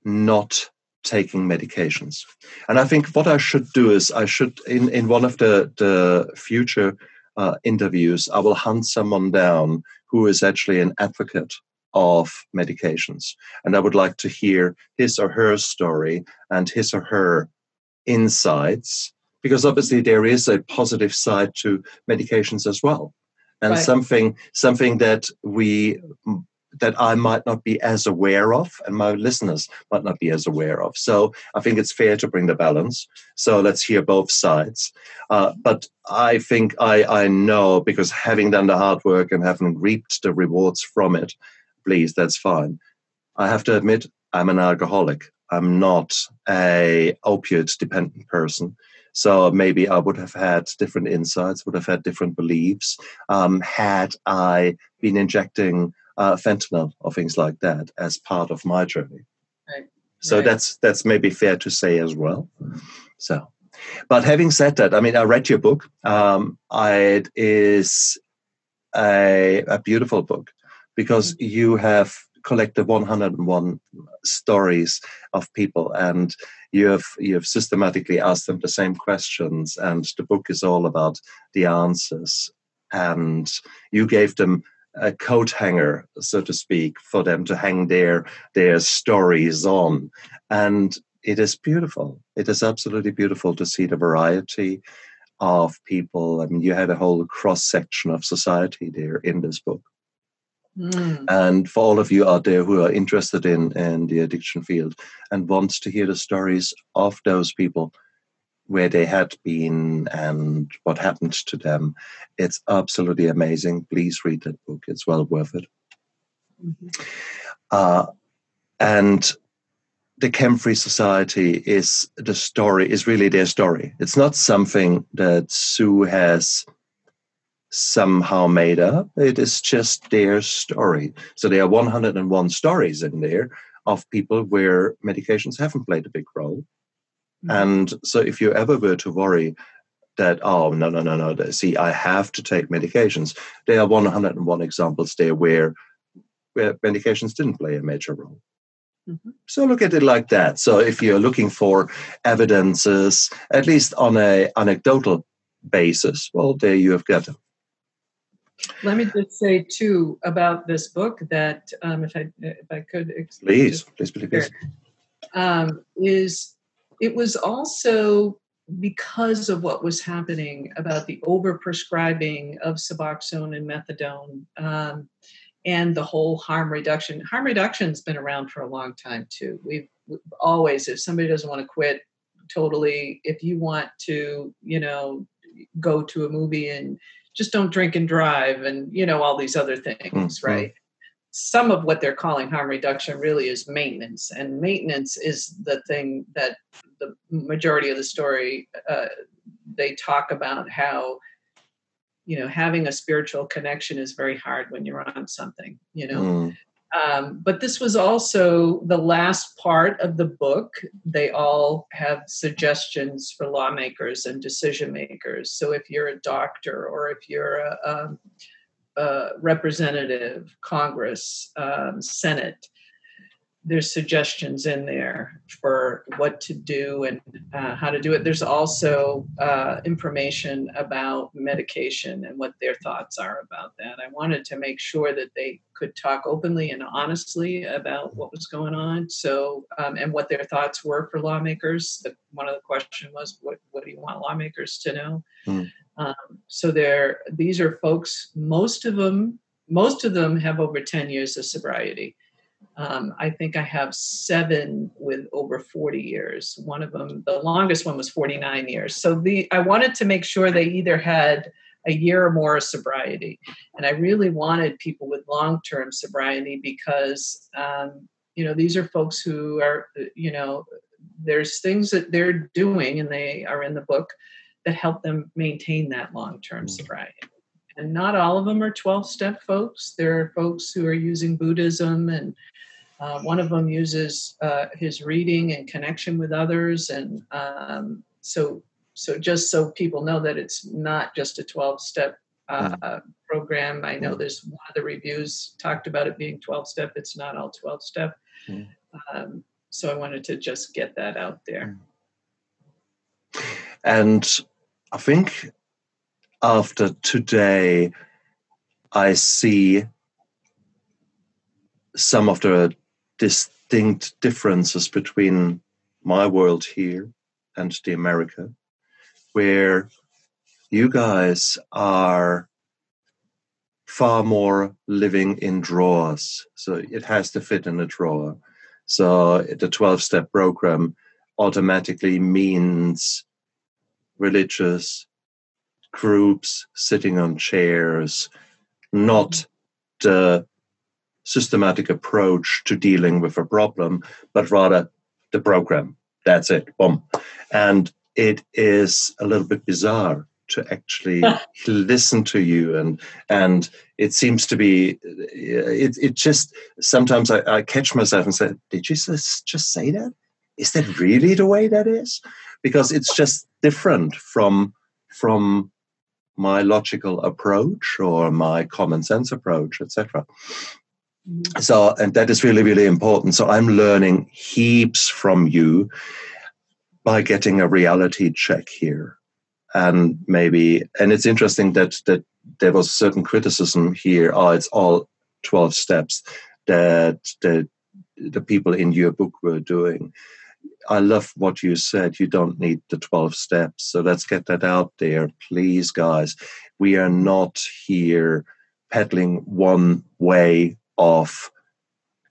not taking medications. And I think what I should do is I should in in one of the the future uh, interviews I will hunt someone down who is actually an advocate of medications. And I would like to hear his or her story and his or her insights, because obviously there is a positive side to medications as well. And right. something something that we that I might not be as aware of, and my listeners might not be as aware of. So I think it's fair to bring the balance. So let's hear both sides. Uh, but I think I, I know because having done the hard work and having reaped the rewards from it, please, that's fine. I have to admit, I'm an alcoholic. I'm not a opiate dependent person. So maybe I would have had different insights, would have had different beliefs um, had I been injecting uh, fentanyl or things like that as part of my journey. Right. So right. that's that's maybe fair to say as well. So, but having said that, I mean, I read your book. Um, I, it is a, a beautiful book because mm-hmm. you have collected 101 stories of people and you have you have systematically asked them the same questions and the book is all about the answers. And you gave them a coat hanger so to speak for them to hang their their stories on. And it is beautiful. It is absolutely beautiful to see the variety of people. I mean you had a whole cross section of society there in this book Mm. And for all of you out there who are interested in, in the addiction field and wants to hear the stories of those people where they had been and what happened to them, it's absolutely amazing. Please read that book, it's well worth it. Mm-hmm. Uh, and the Chem Free Sobriety is the story, is really their story. It's not something that Sue has somehow made up. It is just their story. So there are 101 stories in there of people where medications haven't played a big role. Mm-hmm. And so if you ever were to worry that, oh, no, no, no, no, see, I have to take medications, there are 101 examples there where, where medications didn't play a major role. Mm-hmm. So look at it like that. So if you're looking for evidences, at least on a anecdotal basis, well, there you have got them. Let me just say too about this book that um, if I if I could please please please, please. Um, is it was also because of what was happening about the overprescribing of Suboxone and methadone um, and the whole harm reduction. Harm reduction's been around for a long time too. We've, we've always, if somebody doesn't want to quit, totally. If you want to, you know, go to a movie and just don't drink and drive and you know all these other things mm-hmm. right some of what they're calling harm reduction really is maintenance and maintenance is the thing that the majority of the story uh, they talk about how you know having a spiritual connection is very hard when you're on something you know mm. Um, but this was also the last part of the book. They all have suggestions for lawmakers and decision makers. So if you're a doctor or if you're a, a, a representative, Congress, um, Senate, there's suggestions in there for what to do and uh, how to do it. There's also uh, information about medication and what their thoughts are about that. I wanted to make sure that they could talk openly and honestly about what was going on. So, um, and what their thoughts were for lawmakers. The, one of the question was, what, what do you want lawmakers to know? Mm. Um, so there, these are folks. Most of them, most of them have over 10 years of sobriety. Um, I think I have seven with over 40 years. One of them, the longest one was 49 years. So the I wanted to make sure they either had a year or more of sobriety. And I really wanted people with long term sobriety because, um, you know, these are folks who are, you know, there's things that they're doing and they are in the book that help them maintain that long term mm. sobriety. And not all of them are 12 step folks. There are folks who are using Buddhism and uh, one of them uses uh, his reading and connection with others, and um, so so just so people know that it's not just a 12 step uh, mm. program. I know there's one of the reviews talked about it being 12 step. It's not all 12 step. Mm. Um, so I wanted to just get that out there. Mm. And I think after today, I see some of the distinct differences between my world here and the America, where you guys are far more living in drawers. So it has to fit in a drawer. So the 12 step program automatically means religious groups sitting on chairs, not mm-hmm. the systematic approach to dealing with a problem, but rather the program. That's it. Boom. And it is a little bit bizarre to actually <laughs> listen to you and and it seems to be it, it just sometimes I, I catch myself and say did you just, just say that is that really the way that is because it's just different from from my logical approach or my common sense approach etc mm-hmm. so and that is really really important. So i'm learning heaps from you by getting a reality check here. And maybe and it's interesting that that there was a certain criticism here. Oh it's all 12 steps that the the people in your book were doing i love what you said. You don't need the 12 steps. So let's get that out there. Please guys we are not here peddling one way of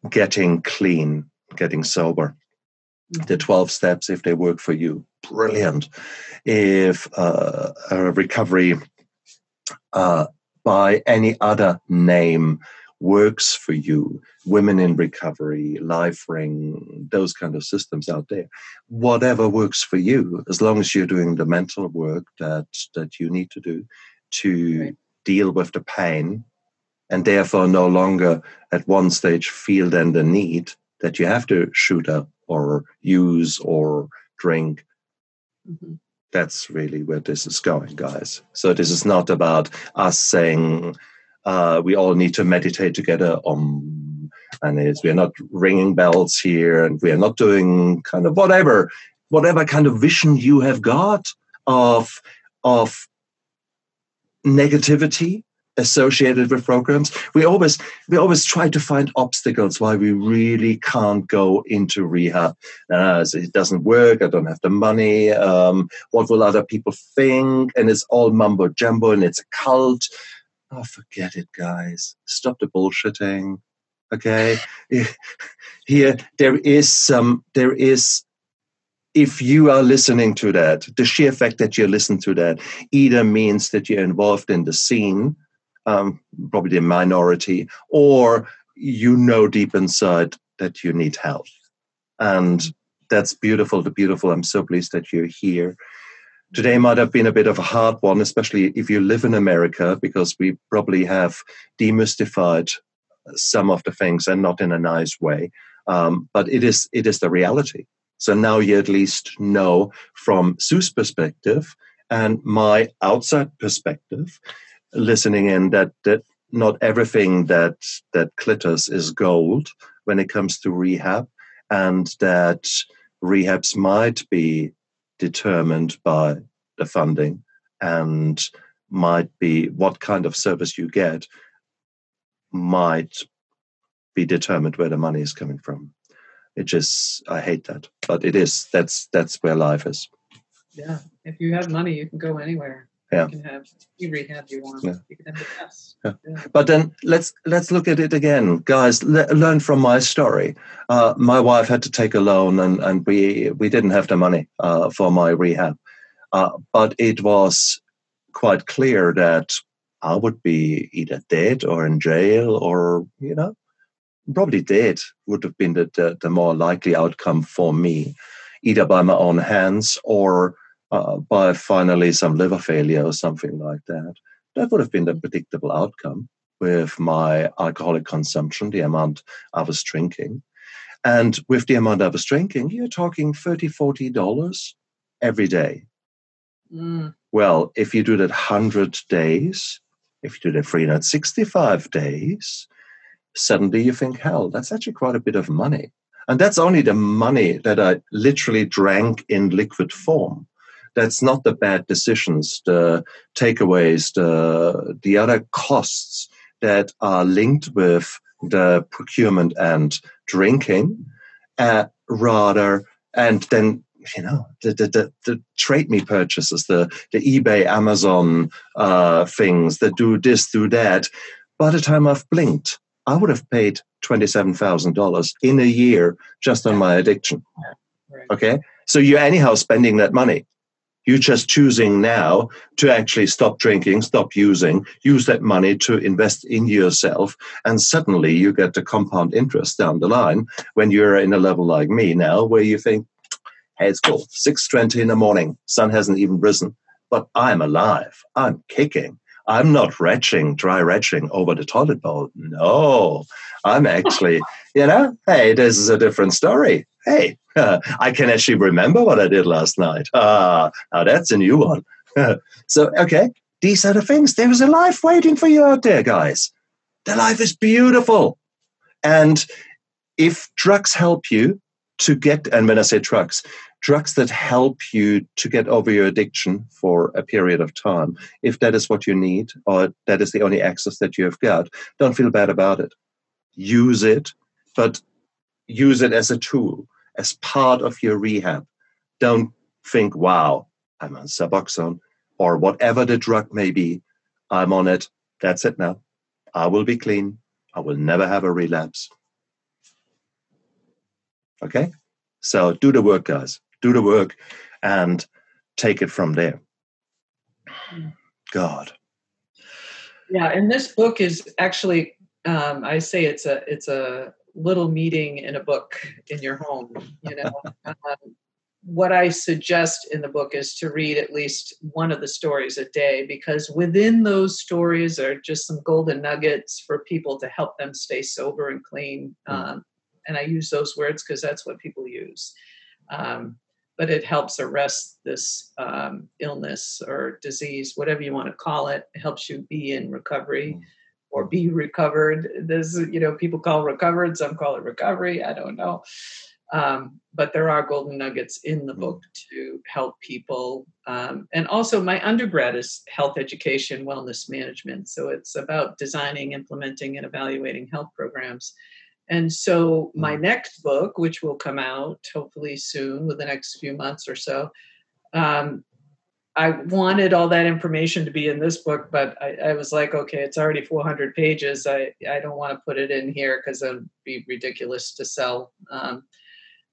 getting clean getting sober. The 12 steps if they work for you brilliant. If uh, a recovery uh, by any other name works for you women in recovery LifeRing those kind of systems out there whatever works for you as long as you're doing the mental work that that you need to do to right. deal with the pain and therefore no longer at one stage feel then the need that you have to shoot up or use or drink. Mm-hmm. That's really where this is going, guys. So this is not about us saying uh, we all need to meditate together. Um, and it's, we're not ringing bells here, and we are not doing kind of whatever, whatever kind of vision you have got of of negativity associated with programs. We always we always try to find obstacles why we really can't go into rehab. Uh, it doesn't work i don't have the money um, what will other people think? And it's all mumbo jumbo and it's a cult oh forget it guys stop the bullshitting okay here there is some there is if you are listening to that, the sheer fact that you listen to that either means that you're involved in the scene um, probably a minority, or you know deep inside that you need help. And that's beautiful, the beautiful. I'm so pleased that you're here. Today might have been a bit of a hard one, especially if you live in America, because we probably have demystified some of the things and not in a nice way. Um, but it is it is the reality. So now you at least know from Sue's perspective and my outside perspective listening in that that not everything that that glitters is gold when it comes to rehab, and that rehabs might be determined by the funding and might be what kind of service you get might be determined where the money is coming from. It just I hate that, but it is. That's that's where life is. Yeah, if you have money, you can go anywhere yeah. You can have you rehab you want. Yeah. You can have the best. Yeah. yeah. But then let's let's look at it again, guys. Le- learn from my story. Uh, my wife had to take a loan, and and we we didn't have the money uh, for my rehab. Uh, but it was quite clear that I would be either dead or in jail, or you know, probably dead would have been the, the, the more likely outcome for me, either by my own hands or uh, by finally some liver failure or something like that. That would have been the predictable outcome with my alcoholic consumption, the amount I was drinking. And with the amount I was drinking, you're talking $30, $40 every day. Mm. Well, if you do that 100 days, if you do that 365 days, suddenly you think, hell, that's actually quite a bit of money. And that's only the money that I literally drank in liquid form that's not the bad decisions, the takeaways, the, the other costs that are linked with the procurement and drinking, uh, rather, and then you know the, the, the, the, trade me purchases the, the ebay amazon uh, things that do this do that by the time I've blinked, I would have paid $27,000 in a year just on my addiction. Okay. So you're anyhow spending that money. You're just choosing now to actually stop drinking, stop using, use that money to invest in yourself. And suddenly you get the compound interest down the line when you're in a level like me now where you think, hey, it's cool. 6.20 in the morning, sun hasn't even risen, but I'm alive. I'm kicking. I'm not retching, dry retching over the toilet bowl. No, I'm actually, you know, hey, this is a different story. Hey, uh, <laughs> I can actually remember what I did last night. Ah, now that's a new one. <laughs> so, okay, these are the things. There is a life waiting for you out there, guys. The life is beautiful. And if drugs help you to get, and when I say drugs, drugs that help you to get over your addiction for a period of time, if that is what you need or that is the only access that you have got, don't feel bad about it. Use it, but use it as a tool, as part of your rehab. Don't think, wow, I'm on Suboxone or whatever the drug may be. I'm on it. That's it now. I will be clean. I will never have a relapse. Okay? So do the work, guys do the work and take it from there. God. Yeah, and this book is actually um, I say it's a it's a little meeting in a book in your home. You know, um, what I suggest in the book is to read at least one of the stories a day because within those stories are just some golden nuggets for people to help them stay sober and clean. Hmm. Um, and I use those words because that's what people use. Um, but it helps arrest this um, illness or disease, whatever you want to call it. It helps you be in recovery mm. Or be recovered. This, you know, people call recovered, some call it recovery. I don't know. Um, but there are golden nuggets in the book mm. to help people. Um, and also, my undergrad is health education, wellness management. So it's about designing, implementing, and evaluating health programs. And so, my mm. next book, which will come out hopefully soon, with the next few months or so, um, I wanted all that information to be in this book, but I, I, was like, okay, it's already 400 pages. I, I don't want to put it in here because it would be ridiculous to sell. Um,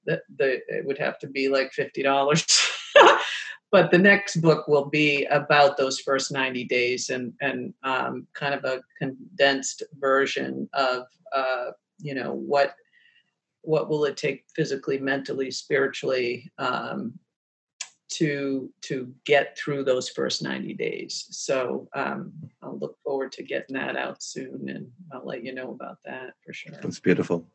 the, the, it would have to be like $50. <laughs> but the next book will be about those first 90 days and, and um, kind of a condensed version of uh, you know what what will it take physically mentally spiritually um, to to get through those first 90 days so um, i'll look forward to getting that out soon and i'll let you know about that for sure that's beautiful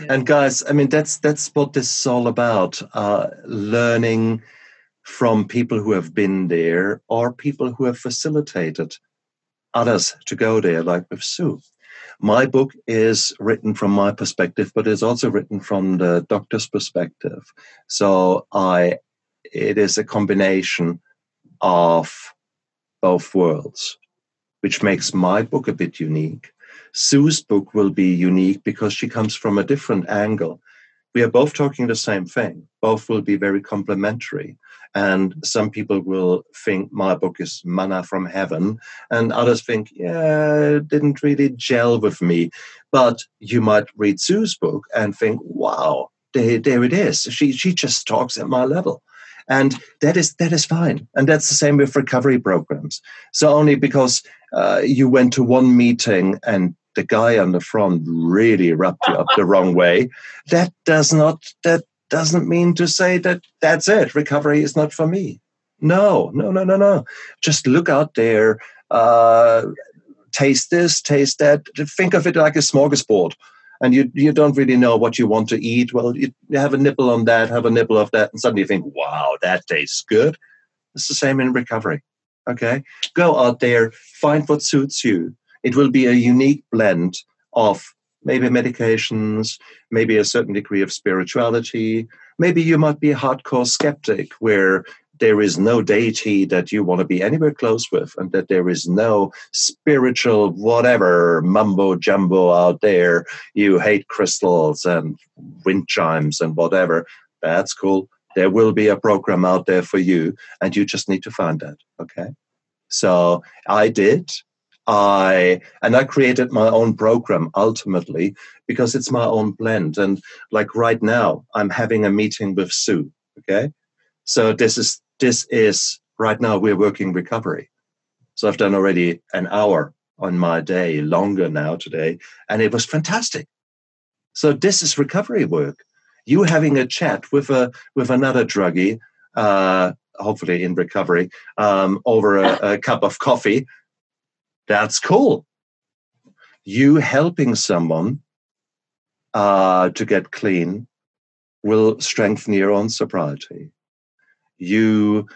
yeah. and guys i mean that's that's what this is all about uh, learning from people who have been there or people who have facilitated others to go there like with sue my book is written from my perspective, but it's also written from the doctor's perspective. So I, it is a combination of both worlds, which makes my book a bit unique. Sue's book will be unique because she comes from a different angle. We are both talking the same thing. Both will be very complementary. And some people will think my book is manna from heaven, and others think, yeah, it didn't really gel with me. But you might read Sue's book and think, wow, there, there it is. She, she just talks at my level and that is that is fine and that's the same with recovery programs so only because uh, you went to one meeting and the guy on the front really rubbed you up the wrong way that does not that doesn't mean to say that that's it. Recovery is not for me. No, no, no, no, no. Just look out there, uh, taste this, taste that. Think of it like a smorgasbord. And you, you don't really know what you want to eat. Well, you, you have a nibble on that, have a nibble of that, and suddenly you think, wow, that tastes good. It's the same in recovery. Okay? Go out there, find what suits you. It will be a unique blend of maybe medications, maybe a certain degree of spirituality. Maybe you might be a hardcore skeptic where there is no deity that you want to be anywhere close with, and that there is no spiritual whatever mumbo jumbo out there. You hate crystals and wind chimes and whatever. That's cool. There will be a program out there for you, and you just need to find that. Okay. So I did. I and I created my own program ultimately because it's my own blend. And like right now, I'm having a meeting with Sue. Okay, so this is this is right now we're working recovery. So I've done already an hour on my day, longer now today, and it was fantastic. So this is recovery work. You having a chat with a with another druggie, uh, hopefully in recovery, um, over a, a cup of coffee. That's cool. You helping someone uh, to get clean will strengthen your own sobriety. You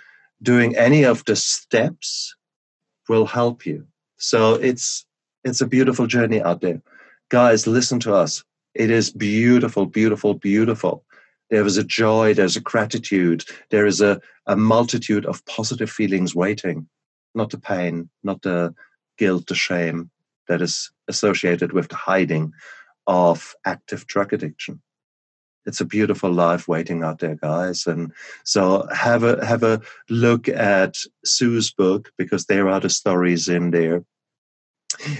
doing any of the steps will help you. So it's it's a beautiful journey out there. Guys, listen to us. It is beautiful, beautiful, beautiful. There is a joy, there's a gratitude, there is a, a multitude of positive feelings waiting, not the pain, not the guilt, the shame that is associated with the hiding of active drug addiction. It's a beautiful life waiting out there, guys. And so have a have a look at Sue's book because there are the stories in there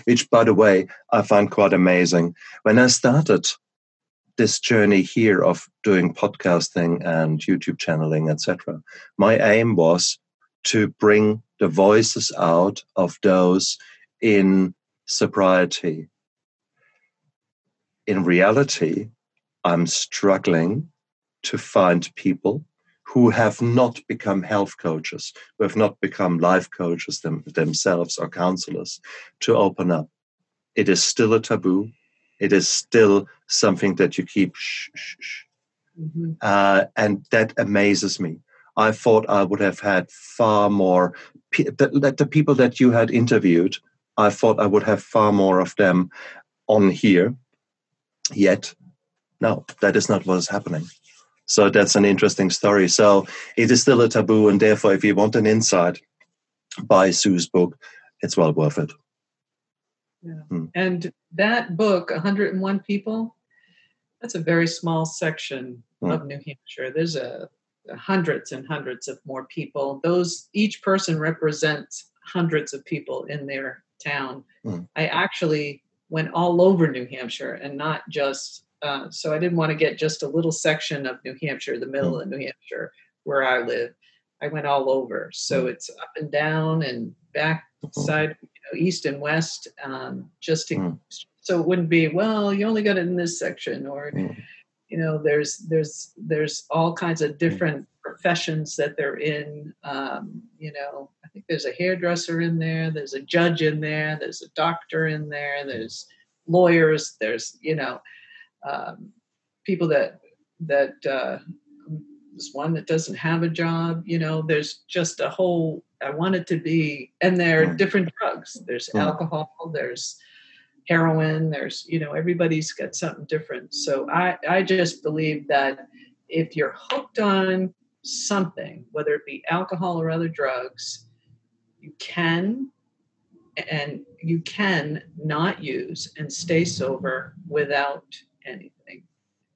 which, by the way, I find quite amazing. When I started this journey here of doing podcasting and YouTube channeling, etc., my aim was to bring the voices out of those in sobriety. In reality, I'm struggling to find people who have not become health coaches, who have not become life coaches them, themselves or counselors, to open up. It is still a taboo. It is still something that you keep shh, shh, shh. Mm-hmm. Uh, and that amazes me. I thought I would have had far more, that, that the people that you had interviewed, I thought I would have far more of them on here. Yet, no, that is not what is happening. So that's an interesting story. So it is still a taboo, and therefore, if you want an insight, buy Sue's book. It's well worth it. Yeah. Hmm. And that book, 101 People, that's a very small section hmm. of New Hampshire. There's a, hundreds and hundreds of more people. Those each person represents hundreds of people in their town. Hmm. I actually went all over New Hampshire and not just uh, so I didn't want to get just a little section of New Hampshire, the middle mm. of New Hampshire, where I live. I went all over, so mm. it's up and down and back mm-hmm. side, you know, east and west, um, just to, mm. so it wouldn't be well. You only got it in this section, or mm. you know, there's there's there's all kinds of mm. different professions that they're in. Um, you know, I think there's a hairdresser in there, there's a judge in there, there's a doctor in there, there's lawyers, there's you know um, people that that uh, there's one that doesn't have a job. You know, there's just a whole. I want it to be, and there are mm. different drugs. There's mm. alcohol. There's heroin. There's you know everybody's got something different. So I I just believe that if you're hooked on something, whether it be alcohol or other drugs, you can and you can not use and stay sober without anything.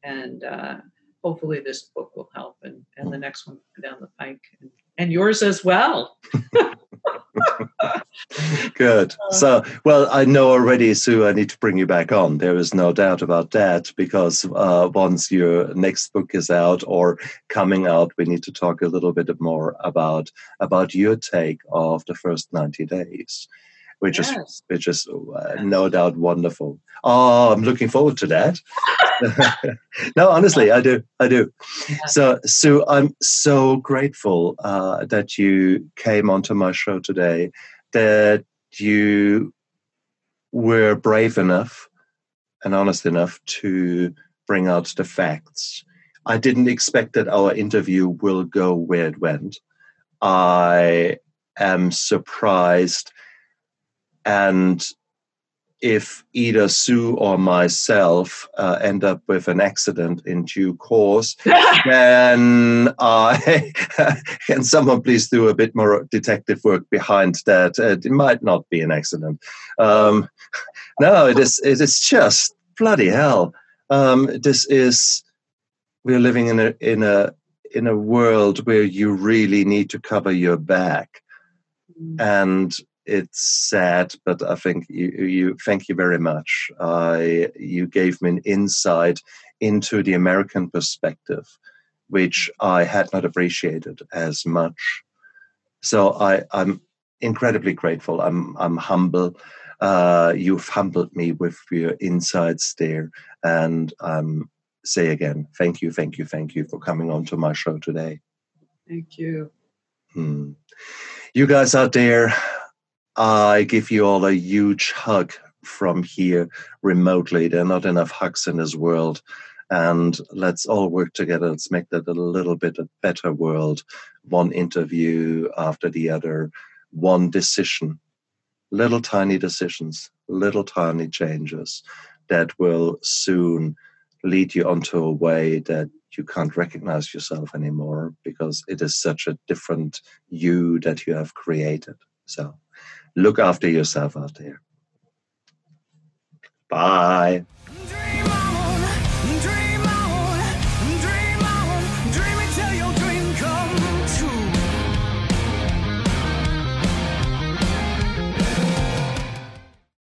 And uh, hopefully this book will help and, and the next one down the pike and, and yours as well. <laughs> Good. So, well, I know already, Sue, I need to bring you back on. There is no doubt about that because uh, once your next book is out or coming out, we need to talk a little bit more about about your take of the first 90 days which yes. is which is uh, no doubt wonderful. Oh, I'm looking forward to that. <laughs> no, honestly, I do, I do. So, Sue, I'm so grateful uh, that you came onto my show today. That you were brave enough and honest enough to bring out the facts. I didn't expect that our interview will go where it went. I am surprised and if either Sue or myself uh, end up with an accident in due course, <laughs> then I <laughs> can someone please do a bit more detective work behind that. Uh, it might not be an accident. Um, <laughs> no, it is. It is just bloody hell. Um, this is we're living in a in a in a world where you really need to cover your back, mm. and it's sad, but I think you, you thank you very much. I you gave me an insight into the American perspective, which I had not appreciated as much. So I, I'm incredibly grateful. I'm I'm humble. Uh, you've humbled me with your insights there, and um, say again, thank you, thank you, thank you for coming on to my show today. Thank you. Hmm. You guys out there, I give you all a huge hug from here remotely. There are not enough hugs in this world. And let's all work together. Let's make that a little bit a better world. One interview after the other, one decision, little tiny decisions, little tiny changes that will soon lead you onto a way that you can't recognize yourself anymore because it is such a different you that you have created. So look after yourself out there. Bye.